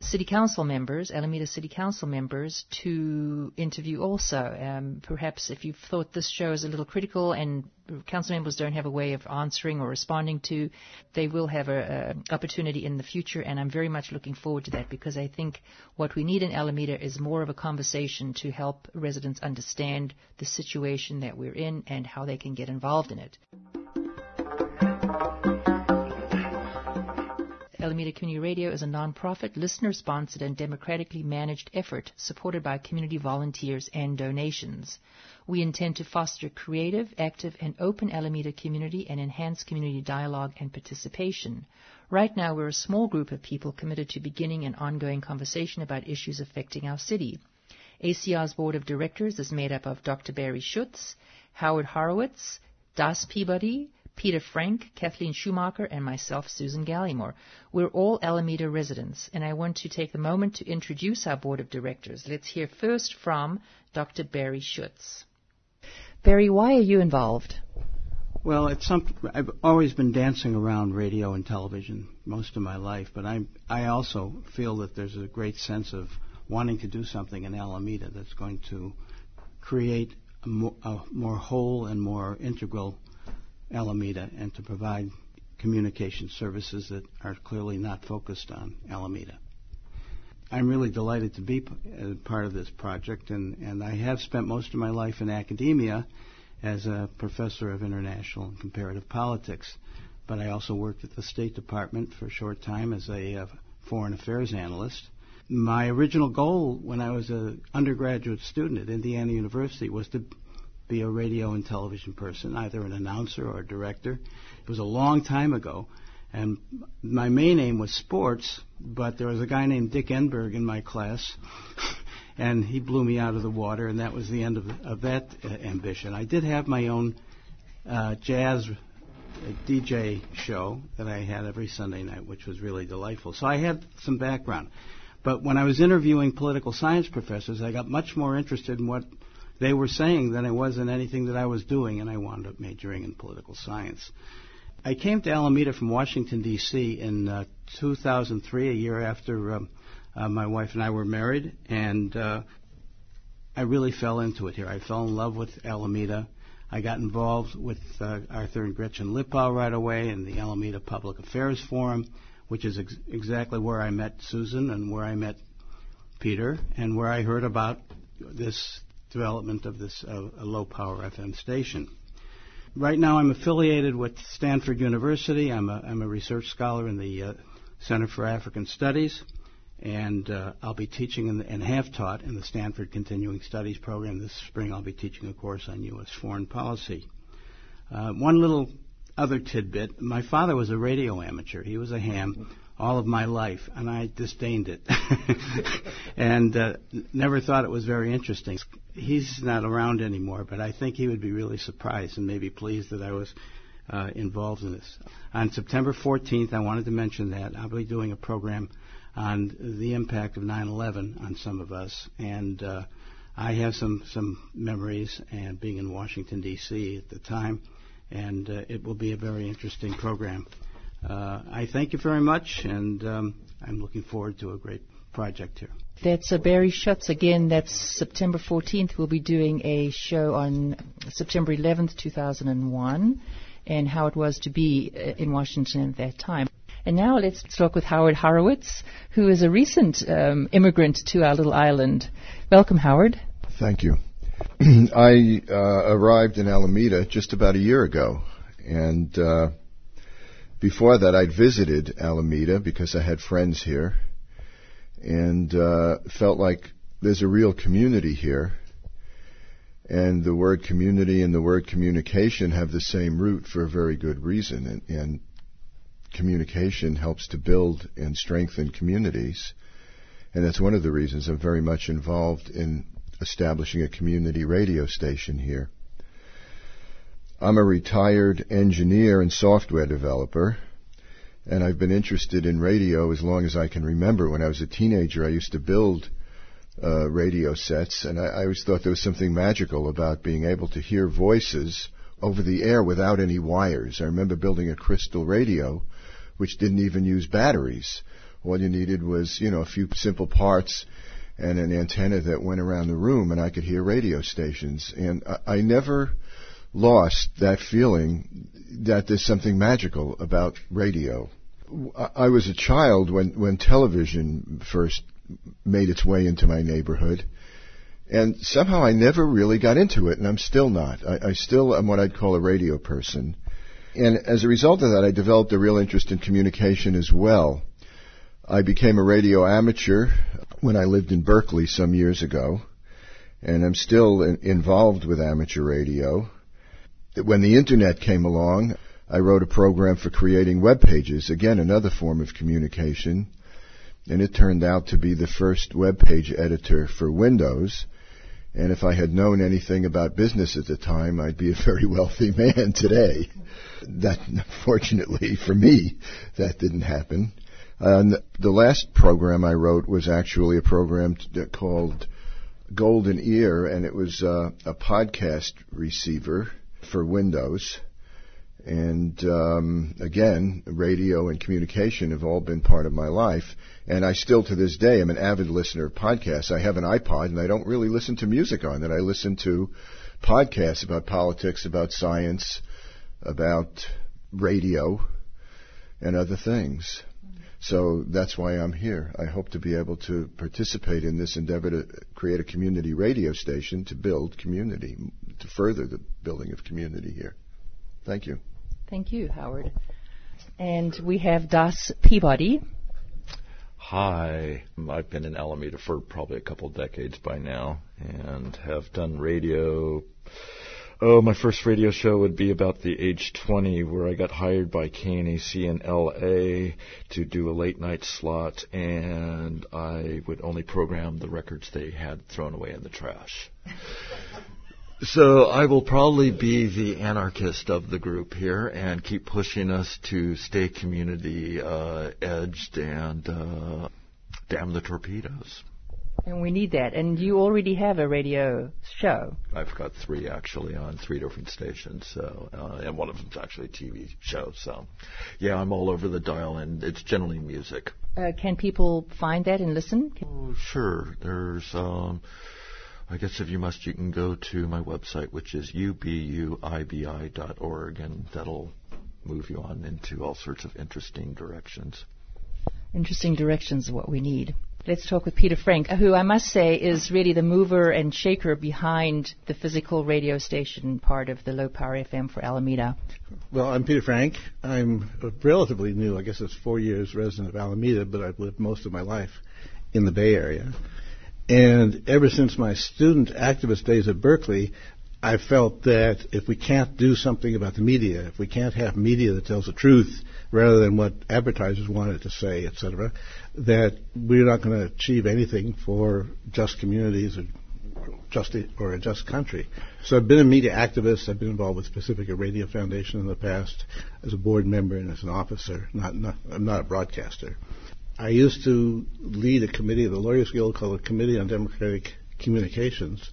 city council members, Alameda city council members, to interview also. Um, perhaps if you've thought this show is a little critical and council members don't have a way of answering or responding to, they will have an opportunity in the future, and I'm very much looking forward to that because I think what we need in Alameda is more of a conversation to help residents understand the situation that we're in and how they can get involved in it. Alameda Community Radio is a nonprofit, listener-sponsored, and democratically managed effort supported by community volunteers and donations. We intend to foster creative, active, and open Alameda community and enhance community dialogue and participation. Right now, we're a small group of people committed to beginning an ongoing conversation about issues affecting our city. ACR's board of directors is made up of Dr. Barry Schutz, Howard Harawitz, Das Peabody, Peter Frank, Kathleen Schumacher, and myself, Susan Gallimore. We're all Alameda residents, and I want to take the moment to introduce our board of directors. Let's hear first from Dr. Barry Schutz. Barry, why are you involved? Well, it's some, I've always been dancing around radio and television most of my life, but I I also feel that there's a great sense of wanting to do something in Alameda that's going to create a more, a more whole and more integral Alameda and to provide communication services that are clearly not focused on Alameda. I'm really delighted to be part of this project, and, and I have spent most of my life in academia as a professor of international and comparative politics. But I also worked at the State Department for a short time as a uh, foreign affairs analyst. My original goal when I was an undergraduate student at Indiana University was to be a radio and television person, either an announcer or a director. It was a long time ago, and my main aim was sports, but there was a guy named Dick Enberg in my class, and he blew me out of the water, and that was the end of, of that uh, ambition. I did have my own uh, jazz uh, DJ show that I had every Sunday night, which was really delightful. So I had some background. But when I was interviewing political science professors, I got much more interested in what they were saying than it was in anything that I was doing, and I wound up majoring in political science. I came to Alameda from Washington, D.C. in uh, 2003, a year after um, uh, my wife and I were married, and uh, I really fell into it here. I fell in love with Alameda. I got involved with uh, Arthur and Gretchen Lipow right away in the Alameda Public Affairs Forum, which is ex- exactly where I met Susan and where I met Peter, and where I heard about this development of this uh, low power FM station. Right now, I'm affiliated with Stanford University. I'm a, I'm a research scholar in the uh, Center for African Studies, and uh, I'll be teaching the, and have taught in the Stanford Continuing Studies program. This spring, I'll be teaching a course on U.S. foreign policy. Uh, one little other tidbit my father was a radio amateur, he was a ham all of my life, and I disdained it, and uh, never thought it was very interesting. He's not around anymore, but I think he would be really surprised and maybe pleased that I was uh, involved in this. On September 14th, I wanted to mention that I'll be doing a program on the impact of 9/11 on some of us, and uh, I have some some memories and being in Washington D.C. at the time, and uh, it will be a very interesting program. Uh, I thank you very much, and um, I'm looking forward to a great project here. That's uh, Barry Schutz again. That's September 14th. We'll be doing a show on September 11th, 2001, and how it was to be uh, in Washington at that time. And now let's talk with Howard Harawitz, who is a recent um, immigrant to our little island. Welcome, Howard. Thank you. I uh, arrived in Alameda just about a year ago, and uh, before that, I'd visited Alameda because I had friends here and uh, felt like there's a real community here. And the word community and the word communication have the same root for a very good reason. And, and communication helps to build and strengthen communities. And that's one of the reasons I'm very much involved in establishing a community radio station here. I'm a retired engineer and software developer, and I've been interested in radio as long as I can remember. When I was a teenager, I used to build uh, radio sets, and I, I always thought there was something magical about being able to hear voices over the air without any wires. I remember building a crystal radio, which didn't even use batteries. All you needed was, you know, a few simple parts and an antenna that went around the room, and I could hear radio stations. And I, I never lost that feeling that there's something magical about radio. I was a child when, when television first made its way into my neighborhood. And somehow I never really got into it, and I'm still not. I, I still am what I'd call a radio person. And as a result of that, I developed a real interest in communication as well. I became a radio amateur when I lived in Berkeley some years ago, and I'm still in, involved with amateur radio. When the internet came along, I wrote a program for creating web pages, again another form of communication, and it turned out to be the first web page editor for Windows. And if I had known anything about business at the time, I'd be a very wealthy man today. That, fortunately for me, that didn't happen. And the last program I wrote was actually a program called Golden Ear, and it was uh, a podcast receiver for Windows. And um, again, radio and communication have all been part of my life. And I still, to this day, am an avid listener of podcasts. I have an iPod, and I don't really listen to music on it. I listen to podcasts about politics, about science, about radio, and other things. So that's why I'm here. I hope to be able to participate in this endeavor to create a community radio station to build community, to further the building of community here. Thank you. Thank you, Howard. And we have Das Peabody. Hi, I've been in Alameda for probably a couple decades by now and have done radio. Oh, my first radio show would be about the age 20 where I got hired by KNAC in LA to do a late night slot and I would only program the records they had thrown away in the trash. So I will probably be the anarchist of the group here and keep pushing us to stay community uh, edged and uh, damn the torpedoes. And we need that. And you already have a radio show. I've got three actually on three different stations, so uh, and one of them's actually a TV show. So, yeah, I'm all over the dial, and it's generally music. Uh, can people find that and listen? Oh, sure. There's um, I guess if you must, you can go to my website, which is ubuibi.org, and that'll move you on into all sorts of interesting directions. Interesting directions is what we need. Let's talk with Peter Frank, who I must say is really the mover and shaker behind the physical radio station part of the low power FM for Alameda. Well, I'm Peter Frank. I'm relatively new. I guess it's four years resident of Alameda, but I've lived most of my life in the Bay Area. And ever since my student activist days at Berkeley, I felt that if we can't do something about the media, if we can't have media that tells the truth rather than what advertisers want it to say, etc., that we're not going to achieve anything for just communities or just or a just country. So I've been a media activist. I've been involved with Pacifica Radio Foundation in the past as a board member and as an officer. Not, not I'm not a broadcaster. I used to lead a committee of the Lawyers Guild called the Committee on Democratic Communications.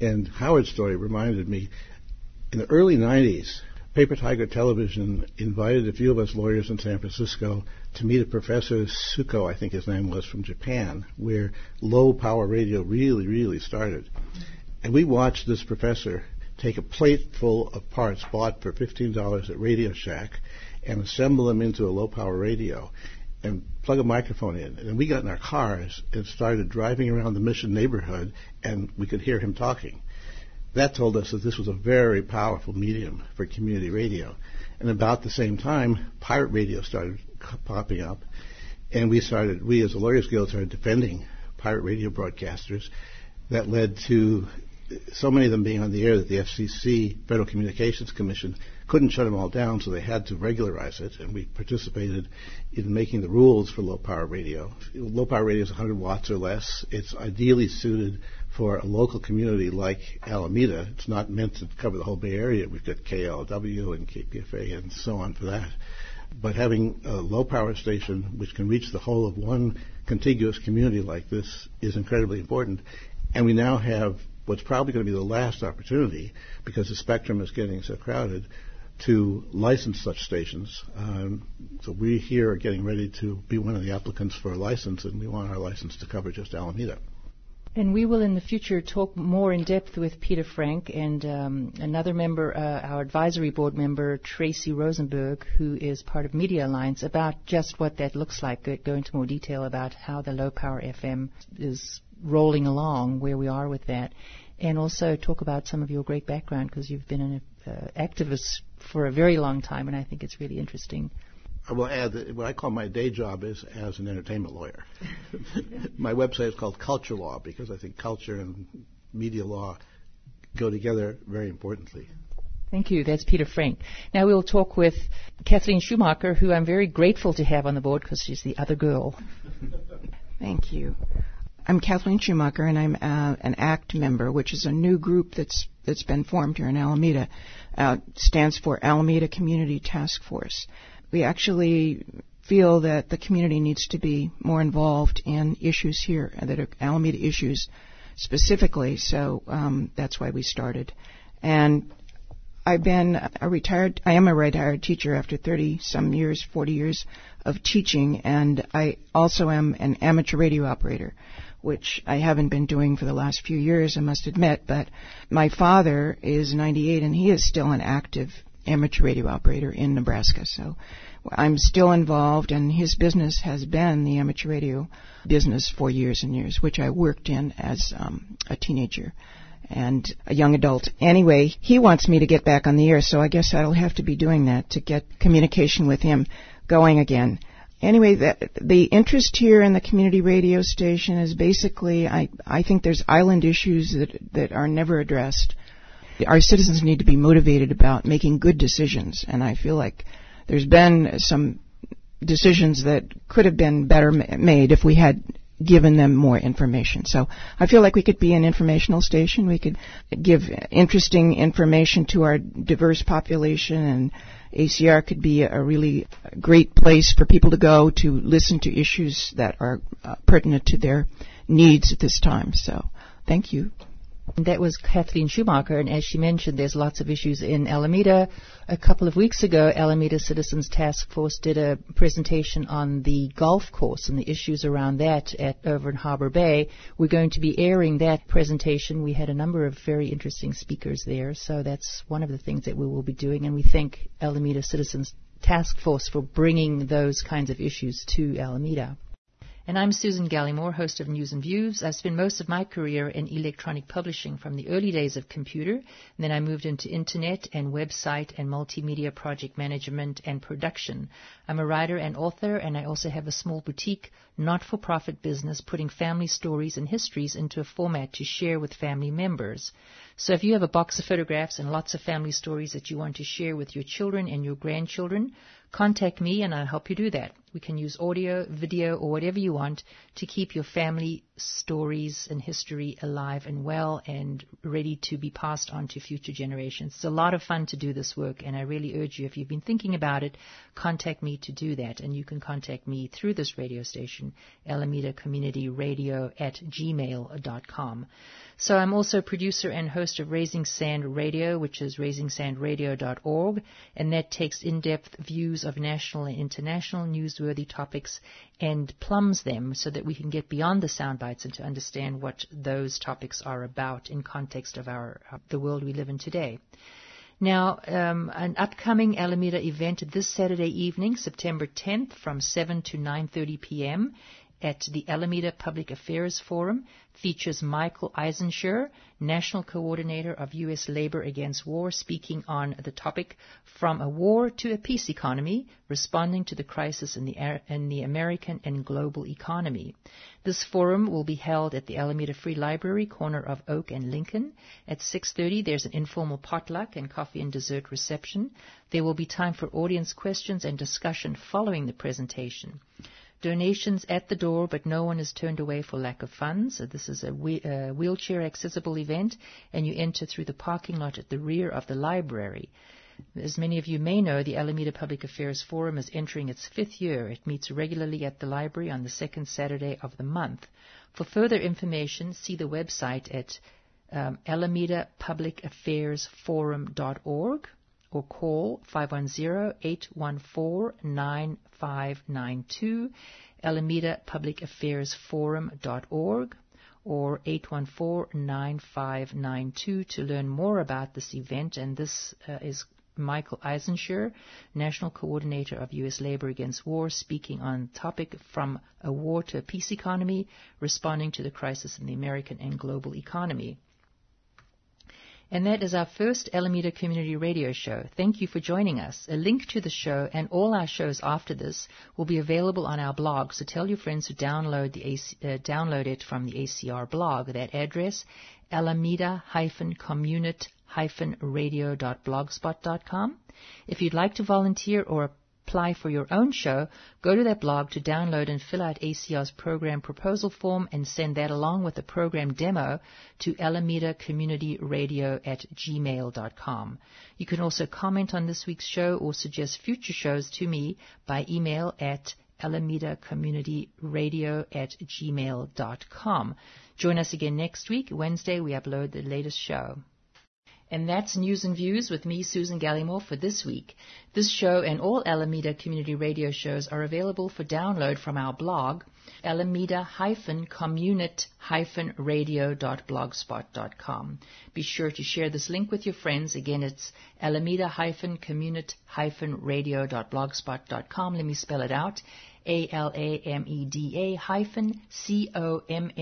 And Howard's story reminded me in the early 90s, Paper Tiger Television invited a few of us lawyers in San Francisco to meet a professor, Suko, I think his name was, from Japan, where low power radio really, really started. And we watched this professor take a plate full of parts bought for $15 at Radio Shack and assemble them into a low power radio and plug a microphone in. And we got in our cars and started driving around the Mission neighborhood, and we could hear him talking. That told us that this was a very powerful medium for community radio. And about the same time, pirate radio started popping up, and we started, we as a Lawyers Guild started defending pirate radio broadcasters. That led to so many of them being on the air that the FCC, Federal Communications Commission, couldn't shut them all down, so they had to regularize it, and we participated in making the rules for low power radio. Low power radio is 100 watts or less. It's ideally suited for a local community like Alameda. It's not meant to cover the whole Bay Area. We've got KALW and KPFA and so on for that. But having a low power station which can reach the whole of one contiguous community like this is incredibly important. And we now have what's probably going to be the last opportunity because the spectrum is getting so crowded to license such stations. Um, so we here are getting ready to be one of the applicants for a license, and we want our license to cover just Alameda. And we will in the future talk more in depth with Peter Frank and um, another member, uh, our advisory board member, Tracy Rosenberg, who is part of Media Alliance, about just what that looks like. Go into more detail about how the low power FM is rolling along, where we are with that, and also talk about some of your great background because you've been an uh, activist for a very long time, and I think it's really interesting. I will add that what I call my day job is as an entertainment lawyer. my website is called Culture Law because I think culture and media law go together very importantly. Thank you. That's Peter Frank. Now we'll talk with Kathleen Schumacher, who I'm very grateful to have on the board because she's the other girl. Thank you. I'm Kathleen Schumacher, and I'm uh, an ACT member, which is a new group that's that's been formed here in Alameda. Uh, stands for Alameda Community Task Force we actually feel that the community needs to be more involved in issues here that are Alameda issues specifically. So um, that's why we started. And I've been a retired, I am a retired teacher after 30 some years, 40 years of teaching, and I also am an amateur radio operator, which I haven't been doing for the last few years, I must admit, but my father is 98 and he is still an active amateur radio operator in Nebraska. So I'm still involved, and his business has been the amateur radio business for years and years, which I worked in as um, a teenager and a young adult. Anyway, he wants me to get back on the air, so I guess I'll have to be doing that to get communication with him going again. Anyway, the, the interest here in the community radio station is basically, I, I think there's island issues that, that are never addressed. Our citizens need to be motivated about making good decisions, and I feel like there's been some decisions that could have been better made if we had given them more information. So I feel like we could be an informational station. We could give interesting information to our diverse population and ACR could be a really great place for people to go to listen to issues that are uh, pertinent to their needs at this time. So thank you. That was Kathleen Schumacher, and as she mentioned, there's lots of issues in Alameda. A couple of weeks ago, Alameda Citizens Task Force did a presentation on the golf course and the issues around that at over in Harbor Bay. We're going to be airing that presentation. We had a number of very interesting speakers there, so that's one of the things that we will be doing, and we thank Alameda Citizens Task Force for bringing those kinds of issues to Alameda. And I'm Susan Gallimore, host of News and Views. I've spent most of my career in electronic publishing from the early days of computer. And then I moved into internet and website and multimedia project management and production. I'm a writer and author, and I also have a small boutique, not-for-profit business putting family stories and histories into a format to share with family members. So if you have a box of photographs and lots of family stories that you want to share with your children and your grandchildren, contact me and I'll help you do that. We can use audio, video, or whatever you want to keep your family stories and history alive and well and ready to be passed on to future generations. It's a lot of fun to do this work and I really urge you, if you've been thinking about it, contact me to do that. And you can contact me through this radio station, Alameda Community Radio at gmail.com. So I'm also producer and host of Raising Sand Radio, which is raisingsandradio.org, and that takes in-depth views of national and international newsworthy topics and plumbs them so that we can get beyond the sound bites and to understand what those topics are about in context of our the world we live in today. Now, um, an upcoming Alameda event this Saturday evening, September 10th, from 7 to 9:30 p.m at the Alameda Public Affairs Forum features Michael Eisenscher, National Coordinator of U.S. Labor Against War, speaking on the topic From a War to a Peace Economy, Responding to the Crisis in the, in the American and Global Economy. This forum will be held at the Alameda Free Library, corner of Oak and Lincoln. At 6.30, there's an informal potluck and coffee and dessert reception. There will be time for audience questions and discussion following the presentation. Donations at the door, but no one is turned away for lack of funds. So this is a wheelchair accessible event, and you enter through the parking lot at the rear of the library. As many of you may know, the Alameda Public Affairs Forum is entering its fifth year. It meets regularly at the library on the second Saturday of the month. For further information, see the website at um, alamedapublicaffairsforum.org or call 510-814-9592, alamedapublicaffairsforum.org or 814-9592 to learn more about this event. And this uh, is Michael Eisenscher, National Coordinator of U.S. Labor Against War, speaking on topic from a war to a peace economy, responding to the crisis in the American and global economy. And that is our first Alameda Community Radio show. Thank you for joining us. A link to the show and all our shows after this will be available on our blog, so tell your friends to download, the AC, uh, download it from the ACR blog. That address, alameda-communit-radio.blogspot.com. If you'd like to volunteer or apply for your own show, go to their blog to download and fill out ACR's program proposal form and send that along with the program demo to Alameda Community Radio at gmail.com. You can also comment on this week's show or suggest future shows to me by email at Alameda Community Radio at gmail.com. Join us again next week. Wednesday, we upload the latest show. And that's News and Views with me, Susan Gallimore, for this week. This show and all Alameda Community Radio shows are available for download from our blog, alameda-communit-radio.blogspot.com. Be sure to share this link with your friends. Again, it's alameda-communit-radio.blogspot.com. Let me spell it out. A-L-A-M-E-D-A hyphen C-O-M-M-U-N-I-T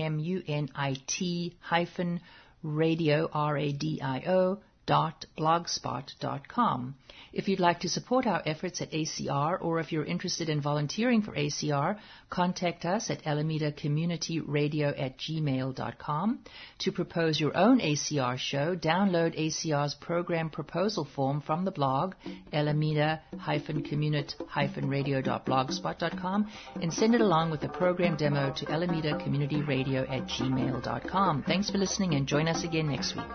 hyphen radio, R-A-D-I-O, dot blogspot.com. If you'd like to support our efforts at ACR or if you're interested in volunteering for ACR, contact us at Alameda Community Radio at gmail.com. To propose your own ACR show, download ACR's program proposal form from the blog, alameda-communit-radio.blogspot.com, and send it along with the program demo to Alameda Community Radio at gmail.com. Thanks for listening and join us again next week.